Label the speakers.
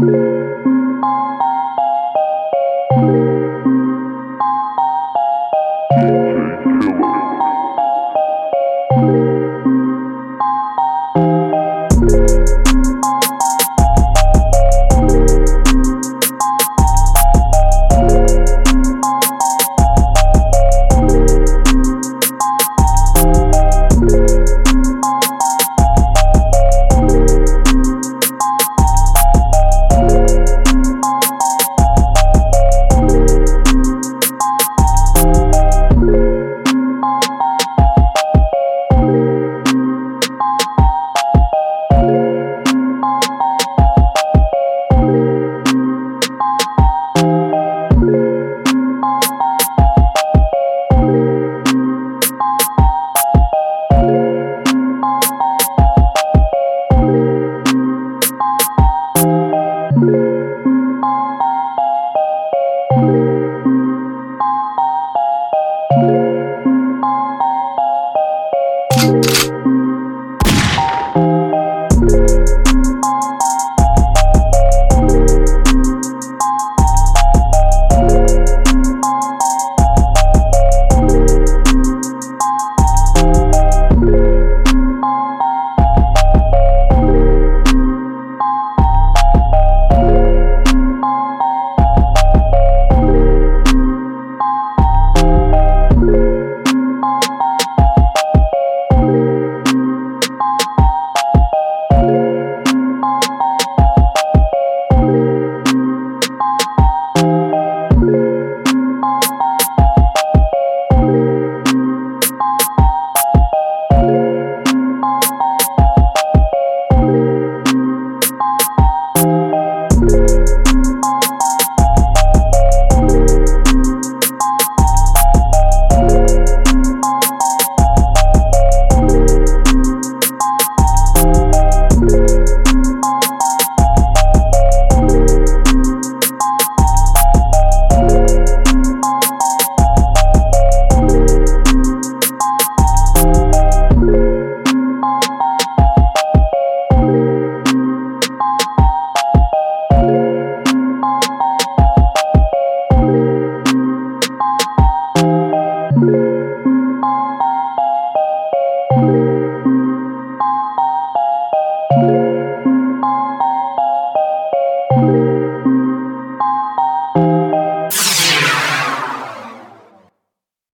Speaker 1: Música thank you.